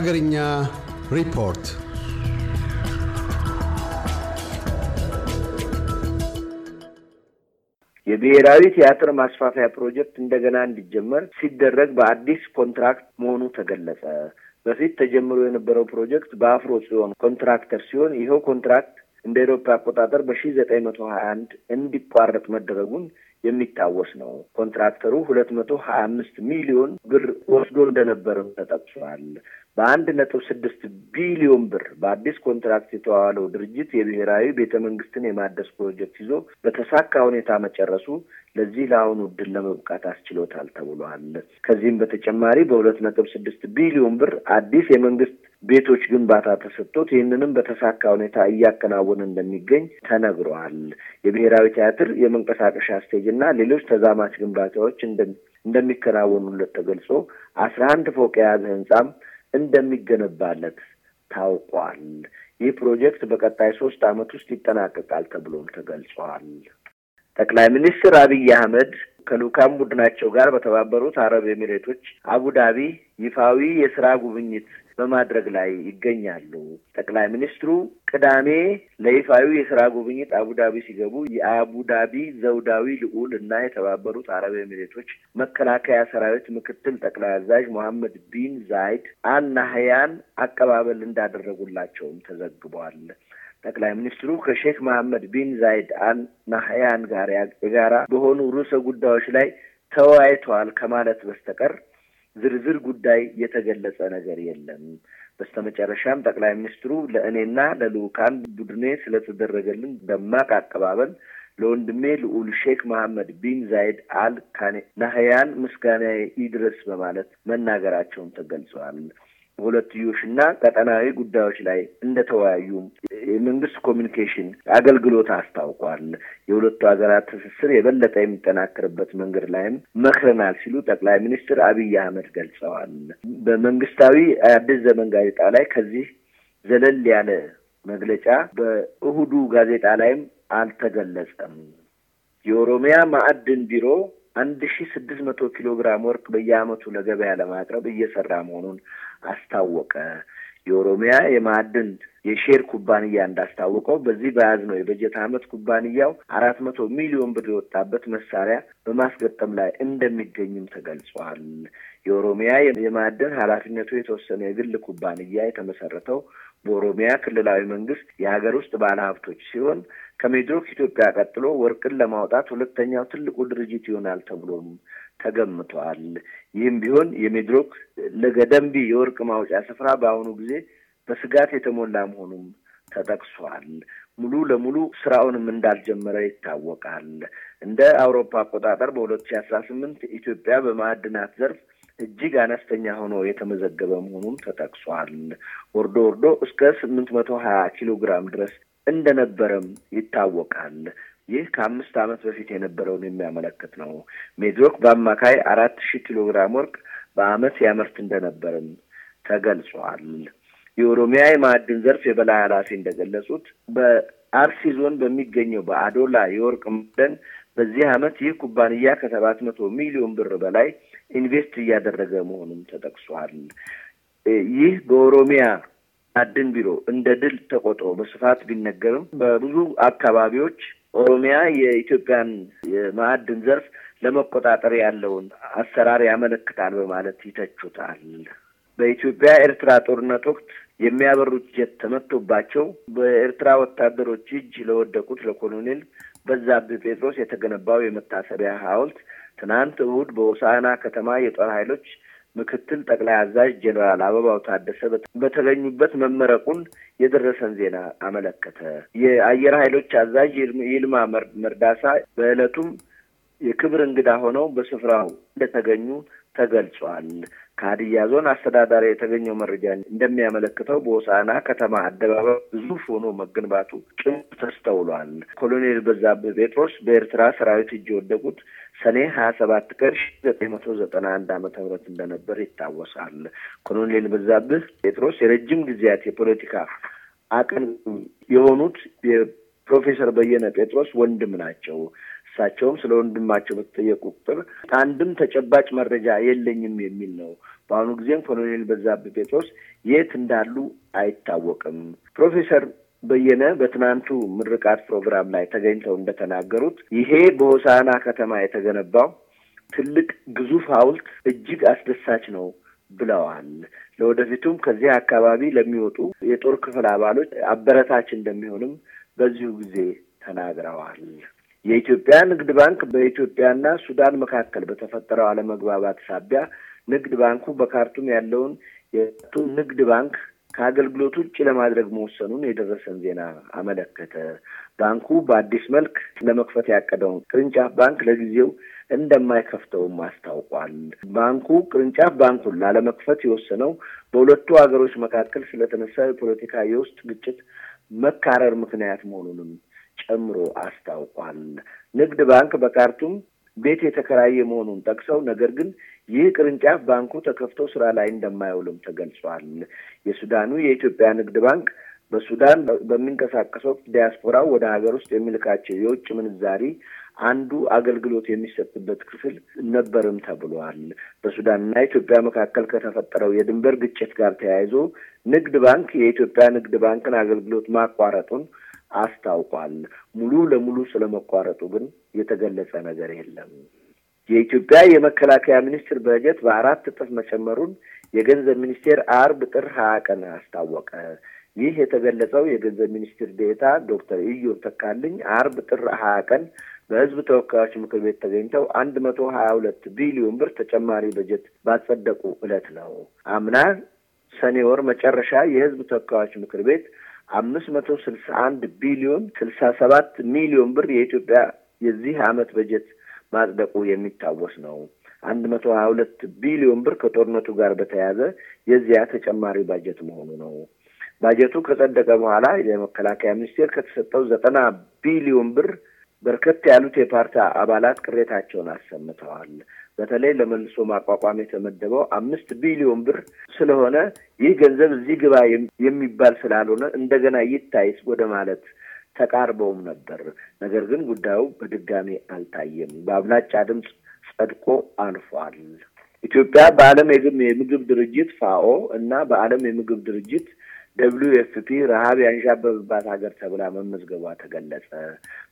ሀገርኛ ሪፖርት የብሔራዊ ቲያትር ማስፋፊያ ፕሮጀክት እንደገና እንዲጀመር ሲደረግ በአዲስ ኮንትራክት መሆኑ ተገለጸ። በፊት ተጀምሮ የነበረው ፕሮጀክት በአፍሮ ጽዮን ኮንትራክተር ሲሆን ይኸው ኮንትራክት እንደ ኤሮፓ አቆጣጠር በሺ ዘጠኝ መቶ ሀያ አንድ እንዲቋረጥ መደረጉን የሚታወስ ነው። ኮንትራክተሩ ሁለት መቶ ሀያ አምስት ሚሊዮን ብር ወስዶ እንደነበርም ተጠቅሷል። በአንድ ነጥብ ስድስት ቢሊዮን ብር በአዲስ ኮንትራክት የተዋዋለው ድርጅት የብሔራዊ ቤተ መንግስትን የማደስ ፕሮጀክት ይዞ በተሳካ ሁኔታ መጨረሱ ለዚህ ለአሁኑ እድል ለመብቃት አስችሎታል ተብሏል። ከዚህም በተጨማሪ በሁለት ነጥብ ስድስት ቢሊዮን ብር አዲስ የመንግስት ቤቶች ግንባታ ተሰጥቶት ይህንንም በተሳካ ሁኔታ እያከናወነ እንደሚገኝ ተነግሯል። የብሔራዊ ቲያትር የመንቀሳቀሻ stage እና ሌሎች ተዛማጅ ግንባታዎች እንደሚከናወኑለት ተገልጾ አስራ አንድ ፎቅ የያዘ ህንጻም እንደሚገነባለት ታውቋል። ይህ ፕሮጀክት በቀጣይ ሶስት ዓመት ውስጥ ይጠናቀቃል ተብሎም ተገልጿል። ጠቅላይ ሚኒስትር አብይ አህመድ ከልኡካን ቡድናቸው ጋር በተባበሩት አረብ ኤሚሬቶች አቡዳቢ ይፋዊ የስራ ጉብኝት በማድረግ ላይ ይገኛሉ። ጠቅላይ ሚኒስትሩ ቅዳሜ ለይፋዊ የስራ ጉብኝት አቡዳቢ ሲገቡ የአቡዳቢ ዘውዳዊ ልዑል እና የተባበሩት አረብ ኤሚሬቶች መከላከያ ሰራዊት ምክትል ጠቅላይ አዛዥ መሐመድ ቢን ዛይድ አል ናህያን አቀባበል እንዳደረጉላቸውም ተዘግቧል። ጠቅላይ ሚኒስትሩ ከሼክ መሐመድ ቢን ዛይድ አል ናህያን ጋር የጋራ በሆኑ ርዕሰ ጉዳዮች ላይ ተወያይተዋል ከማለት በስተቀር ዝርዝር ጉዳይ የተገለጸ ነገር የለም። በስተመጨረሻም ጠቅላይ ሚኒስትሩ ለእኔና ለልኡካን ቡድኔ ስለተደረገልን ደማቅ አቀባበል ለወንድሜ ልዑል ሼክ መሐመድ ቢን ዛይድ አል ናህያን ምስጋና ይድረስ በማለት መናገራቸውን ተገልጸዋል። በሁለትዮሽና ቀጠናዊ ጉዳዮች ላይ እንደተወያዩ የመንግስት ኮሚኒኬሽን አገልግሎት አስታውቋል። የሁለቱ ሀገራት ትስስር የበለጠ የሚጠናከርበት መንገድ ላይም መክረናል ሲሉ ጠቅላይ ሚኒስትር አብይ አህመድ ገልጸዋል። በመንግስታዊ አዲስ ዘመን ጋዜጣ ላይ ከዚህ ዘለል ያለ መግለጫ በእሁዱ ጋዜጣ ላይም አልተገለጸም። የኦሮሚያ ማዕድን ቢሮ አንድ ሺ ስድስት መቶ ኪሎ ግራም ወርቅ በየዓመቱ ለገበያ ለማቅረብ እየሰራ መሆኑን አስታወቀ። የኦሮሚያ የማዕድን የሼር ኩባንያ እንዳስታወቀው በዚህ በያዝነው የበጀት ዓመት ኩባንያው አራት መቶ ሚሊዮን ብር የወጣበት መሳሪያ በማስገጠም ላይ እንደሚገኝም ተገልጿል። የኦሮሚያ የማዕድን ኃላፊነቱ የተወሰነ የግል ኩባንያ የተመሰረተው በኦሮሚያ ክልላዊ መንግስት የሀገር ውስጥ ባለሀብቶች ሲሆን ከሜድሮክ ኢትዮጵያ ቀጥሎ ወርቅን ለማውጣት ሁለተኛው ትልቁ ድርጅት ይሆናል ተብሎም ተገምቷል። ይህም ቢሆን የሜድሮክ ለገደምቢ የወርቅ ማውጫ ስፍራ በአሁኑ ጊዜ በስጋት የተሞላ መሆኑም ተጠቅሷል። ሙሉ ለሙሉ ስራውንም እንዳልጀመረ ይታወቃል። እንደ አውሮፓ አቆጣጠር በሁለት ሺ አስራ ስምንት ኢትዮጵያ በማዕድናት ዘርፍ እጅግ አነስተኛ ሆኖ የተመዘገበ መሆኑም ተጠቅሷል። ወርዶ ወርዶ እስከ ስምንት መቶ ሀያ ኪሎ ግራም ድረስ እንደነበረም ይታወቃል። ይህ ከአምስት ዓመት በፊት የነበረውን የሚያመለክት ነው። ሜድሮክ በአማካይ አራት ሺህ ኪሎ ግራም ወርቅ በዓመት ያመርት እንደነበርም ተገልጿል። የኦሮሚያ የማዕድን ዘርፍ የበላይ ኃላፊ እንደገለጹት በአርሲ ዞን በሚገኘው በአዶላ የወርቅ ማዕድን በዚህ ዓመት ይህ ኩባንያ ከሰባት መቶ ሚሊዮን ብር በላይ ኢንቨስት እያደረገ መሆኑም ተጠቅሷል። ይህ በኦሮሚያ ማዕድን ቢሮ እንደ ድል ተቆጥሮ በስፋት ቢነገርም በብዙ አካባቢዎች ኦሮሚያ የኢትዮጵያን የማዕድን ዘርፍ ለመቆጣጠር ያለውን አሰራር ያመለክታል በማለት ይተቹታል። በኢትዮጵያ ኤርትራ ጦርነት ወቅት የሚያበሩት ጀት ተመቶባቸው በኤርትራ ወታደሮች እጅ ለወደቁት ለኮሎኔል በዛብህ ጴጥሮስ የተገነባው የመታሰቢያ ሐውልት ትናንት እሁድ በሆሳዕና ከተማ የጦር ኃይሎች ምክትል ጠቅላይ አዛዥ ጄኔራል አበባው ታደሰ በተገኙበት መመረቁን የደረሰን ዜና አመለከተ። የአየር ኃይሎች አዛዥ ይልማ መርዳሳ በዕለቱም የክብር እንግዳ ሆነው በስፍራው እንደተገኙ ተገልጿል። ከሀዲያ ዞን አስተዳዳሪ የተገኘው መረጃ እንደሚያመለክተው በሆሳዕና ከተማ አደባባይ ግዙፍ ሆኖ መገንባቱ ጭምር ተስተውሏል። ኮሎኔል በዛብህ ጴጥሮስ በኤርትራ ሰራዊት እጅ የወደቁት ሰኔ ሀያ ሰባት ቀን ሺ ዘጠኝ መቶ ዘጠና አንድ ዓመተ ምህረት እንደነበር ይታወሳል። ኮሎኔል በዛብህ ጴጥሮስ የረጅም ጊዜያት የፖለቲካ አቅን የሆኑት የፕሮፌሰር በየነ ጴጥሮስ ወንድም ናቸው። እሳቸውም ስለ ወንድማቸው በተጠየቁ ቁጥር አንድም ተጨባጭ መረጃ የለኝም የሚል ነው። በአሁኑ ጊዜም ኮሎኔል በዛብህ ጴጥሮስ የት እንዳሉ አይታወቅም። ፕሮፌሰር በየነ በትናንቱ ምርቃት ፕሮግራም ላይ ተገኝተው እንደተናገሩት ይሄ በሆሳና ከተማ የተገነባው ትልቅ ግዙፍ ሐውልት እጅግ አስደሳች ነው ብለዋል። ለወደፊቱም ከዚህ አካባቢ ለሚወጡ የጦር ክፍል አባሎች አበረታች እንደሚሆንም በዚሁ ጊዜ ተናግረዋል። የኢትዮጵያ ንግድ ባንክ በኢትዮጵያና ሱዳን መካከል በተፈጠረው አለመግባባት ሳቢያ ንግድ ባንኩ በካርቱም ያለውን የቱም ንግድ ባንክ ከአገልግሎት ውጭ ለማድረግ መወሰኑን የደረሰን ዜና አመለከተ። ባንኩ በአዲስ መልክ ለመክፈት ያቀደውን ቅርንጫፍ ባንክ ለጊዜው እንደማይከፍተውም አስታውቋል። ባንኩ ቅርንጫፍ ባንኩን ላለመክፈት የወሰነው በሁለቱ ሀገሮች መካከል ስለተነሳ የፖለቲካ የውስጥ ግጭት መካረር ምክንያት መሆኑንም ጨምሮ አስታውቋል። ንግድ ባንክ በካርቱም ቤት የተከራየ መሆኑን ጠቅሰው ነገር ግን ይህ ቅርንጫፍ ባንኩ ተከፍቶ ስራ ላይ እንደማይውልም ተገልጿል። የሱዳኑ የኢትዮጵያ ንግድ ባንክ በሱዳን በሚንቀሳቀሰው ዲያስፖራው ወደ ሀገር ውስጥ የሚልካቸው የውጭ ምንዛሪ አንዱ አገልግሎት የሚሰጥበት ክፍል ነበርም ተብሏል። በሱዳንና ኢትዮጵያ መካከል ከተፈጠረው የድንበር ግጭት ጋር ተያይዞ ንግድ ባንክ የኢትዮጵያ ንግድ ባንክን አገልግሎት ማቋረጡን አስታውቋል። ሙሉ ለሙሉ ስለመቋረጡ ግን የተገለጸ ነገር የለም። የኢትዮጵያ የመከላከያ ሚኒስቴር በጀት በአራት እጥፍ መጨመሩን የገንዘብ ሚኒስቴር አርብ ጥር ሀያ ቀን አስታወቀ። ይህ የተገለጸው የገንዘብ ሚኒስትር ዴኤታ ዶክተር ኢዮብ ተካልኝ አርብ ጥር ሀያ ቀን በሕዝብ ተወካዮች ምክር ቤት ተገኝተው አንድ መቶ ሀያ ሁለት ቢሊዮን ብር ተጨማሪ በጀት ባጸደቁ ዕለት ነው። አምና ሰኔ ወር መጨረሻ የሕዝብ ተወካዮች ምክር ቤት አምስት መቶ ስልሳ አንድ ቢሊዮን ስልሳ ሰባት ሚሊዮን ብር የኢትዮጵያ የዚህ ዓመት በጀት ማጽደቁ የሚታወስ ነው። አንድ መቶ ሀያ ሁለት ቢሊዮን ብር ከጦርነቱ ጋር በተያያዘ የዚያ ተጨማሪ ባጀት መሆኑ ነው። ባጀቱ ከጸደቀ በኋላ የመከላከያ ሚኒስቴር ከተሰጠው ዘጠና ቢሊዮን ብር በርከት ያሉት የፓርቲ አባላት ቅሬታቸውን አሰምተዋል። በተለይ ለመልሶ ማቋቋም የተመደበው አምስት ቢሊዮን ብር ስለሆነ ይህ ገንዘብ እዚህ ግባ የሚባል ስላልሆነ እንደገና ይታይስ ወደ ማለት ተቃርበውም ነበር። ነገር ግን ጉዳዩ በድጋሚ አልታየም። በአብላጫ ድምፅ ጸድቆ አልፏል። ኢትዮጵያ በዓለም የምግብ ድርጅት ፋኦ እና በዓለም የምግብ ድርጅት ደብሊዩ ኤፍ ፒ ረሀብ ያንዣበብባት ሀገር ተብላ መመዝገቧ ተገለጸ።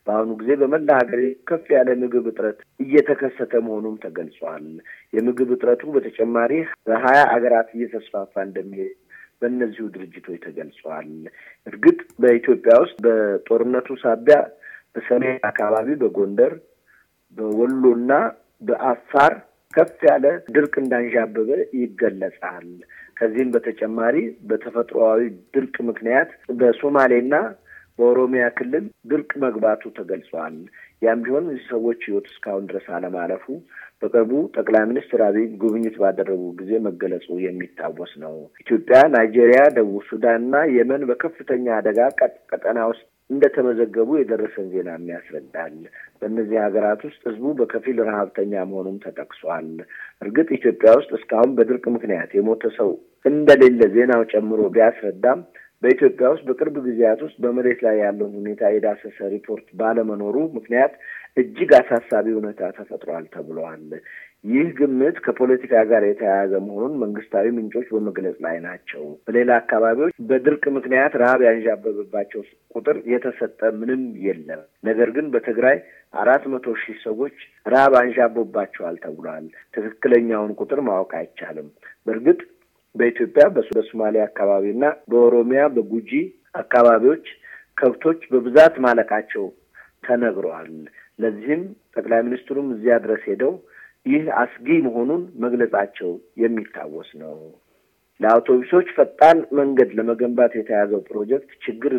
በአሁኑ ጊዜ በመላ ሀገር ከፍ ያለ ምግብ እጥረት እየተከሰተ መሆኑም ተገልጿል። የምግብ እጥረቱ በተጨማሪ በሀያ ሀገራት እየተስፋፋ እንደሚሄድ በእነዚሁ ድርጅቶች ተገልጿል። እርግጥ በኢትዮጵያ ውስጥ በጦርነቱ ሳቢያ በሰሜን አካባቢ በጎንደር፣ በወሎና በአፋር ከፍ ያለ ድርቅ እንዳንዣበበ ይገለጻል። ከዚህም በተጨማሪ በተፈጥሮአዊ ድርቅ ምክንያት በሶማሌና በኦሮሚያ ክልል ድርቅ መግባቱ ተገልጿል። ያም ቢሆን እዚህ ሰዎች ሕይወት እስካሁን ድረስ አለማለፉ በቅርቡ ጠቅላይ ሚኒስትር አብይ ጉብኝት ባደረጉ ጊዜ መገለጹ የሚታወስ ነው። ኢትዮጵያ፣ ናይጄሪያ፣ ደቡብ ሱዳን እና የመን በከፍተኛ አደጋ ቀጠና ውስጥ እንደተመዘገቡ የደረሰን ዜና ያስረዳል። በእነዚህ ሀገራት ውስጥ ህዝቡ በከፊል ረሀብተኛ መሆኑም ተጠቅሷል። እርግጥ ኢትዮጵያ ውስጥ እስካሁን በድርቅ ምክንያት የሞተ ሰው እንደሌለ ዜናው ጨምሮ ቢያስረዳም በኢትዮጵያ ውስጥ በቅርብ ጊዜያት ውስጥ በመሬት ላይ ያለውን ሁኔታ የዳሰሰ ሪፖርት ባለመኖሩ ምክንያት እጅግ አሳሳቢ ሁኔታ ተፈጥሯል ተብለዋል። ይህ ግምት ከፖለቲካ ጋር የተያያዘ መሆኑን መንግስታዊ ምንጮች በመግለጽ ላይ ናቸው። በሌላ አካባቢዎች በድርቅ ምክንያት ረሀብ ያንዣበበባቸው ቁጥር የተሰጠ ምንም የለም። ነገር ግን በትግራይ አራት መቶ ሺህ ሰዎች ረሀብ አንዣቦባቸዋል ተብሏል። ትክክለኛውን ቁጥር ማወቅ አይቻልም። በእርግጥ በኢትዮጵያ በሶማሌ አካባቢና በኦሮሚያ በጉጂ አካባቢዎች ከብቶች በብዛት ማለቃቸው ተነግረዋል። ለዚህም ጠቅላይ ሚኒስትሩም እዚያ ድረስ ሄደው ይህ አስጊ መሆኑን መግለጻቸው የሚታወስ ነው። ለአውቶቡሶች ፈጣን መንገድ ለመገንባት የተያዘው ፕሮጀክት ችግር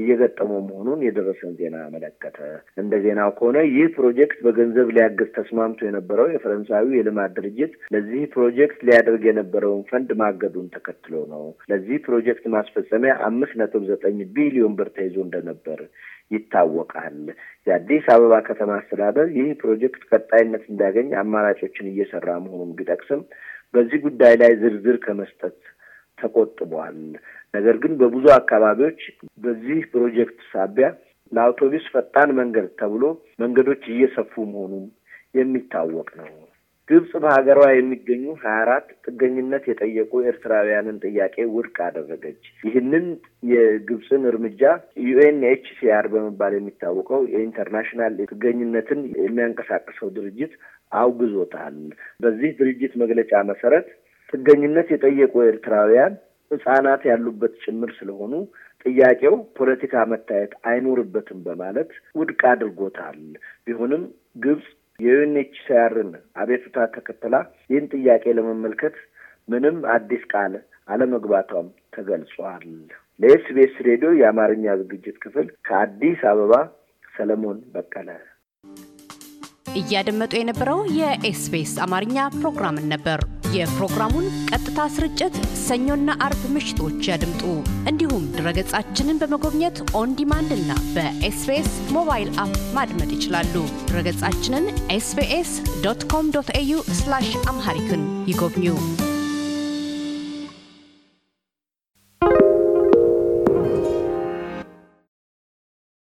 እየገጠመው መሆኑን የደረሰን ዜና አመለከተ። እንደ ዜናው ከሆነ ይህ ፕሮጀክት በገንዘብ ሊያግዝ ተስማምቶ የነበረው የፈረንሳዩ የልማት ድርጅት ለዚህ ፕሮጀክት ሊያደርግ የነበረውን ፈንድ ማገዱን ተከትሎ ነው። ለዚህ ፕሮጀክት ማስፈጸሚያ አምስት ነጥብ ዘጠኝ ቢሊዮን ብር ተይዞ እንደነበር ይታወቃል። የአዲስ አበባ ከተማ አስተዳደር ይህ ፕሮጀክት ቀጣይነት እንዲያገኝ አማራጮችን እየሰራ መሆኑን ቢጠቅስም በዚህ ጉዳይ ላይ ዝርዝር ከመስጠት ተቆጥቧል። ነገር ግን በብዙ አካባቢዎች በዚህ ፕሮጀክት ሳቢያ ለአውቶቡስ ፈጣን መንገድ ተብሎ መንገዶች እየሰፉ መሆኑን የሚታወቅ ነው። ግብጽ በሀገሯ የሚገኙ ሀያ አራት ጥገኝነት የጠየቁ ኤርትራውያንን ጥያቄ ውድቅ አደረገች። ይህንን የግብፅን እርምጃ UNHCR በመባል የሚታወቀው የ international ጥገኝነትን የሚያንቀሳቅሰው ድርጅት አውግዞታል። በዚህ ድርጅት መግለጫ መሰረት ጥገኝነት የጠየቁ ኤርትራውያን ሕጻናት ያሉበት ጭምር ስለሆኑ ጥያቄው ፖለቲካ መታየት አይኖርበትም በማለት ውድቅ አድርጎታል። ቢሆንም ግብጽ የ UNHCR ን አቤቱታ ተከትላ ይህን ጥያቄ ለመመልከት ምንም አዲስ ቃል አለመግባቷም ተገልጿል። ለ SBS ሬዲዮ የአማርኛ ዝግጅት ክፍል ከአዲስ አበባ ሰለሞን በቀለ። እያደመጡ የነበረው የ SBS አማርኛ ፕሮግራምን ነበር። የፕሮግራሙን ቀጥታ ስርጭት ሰኞና አርብ ምሽቶች ያድምጡ። እንዲሁም ድረገጻችንን በመጎብኘት on demand እና በ SBS mobile app ይችላሉ። ድረገጻችንን SBS dot com dot au Amharic ን ይጎብኙ።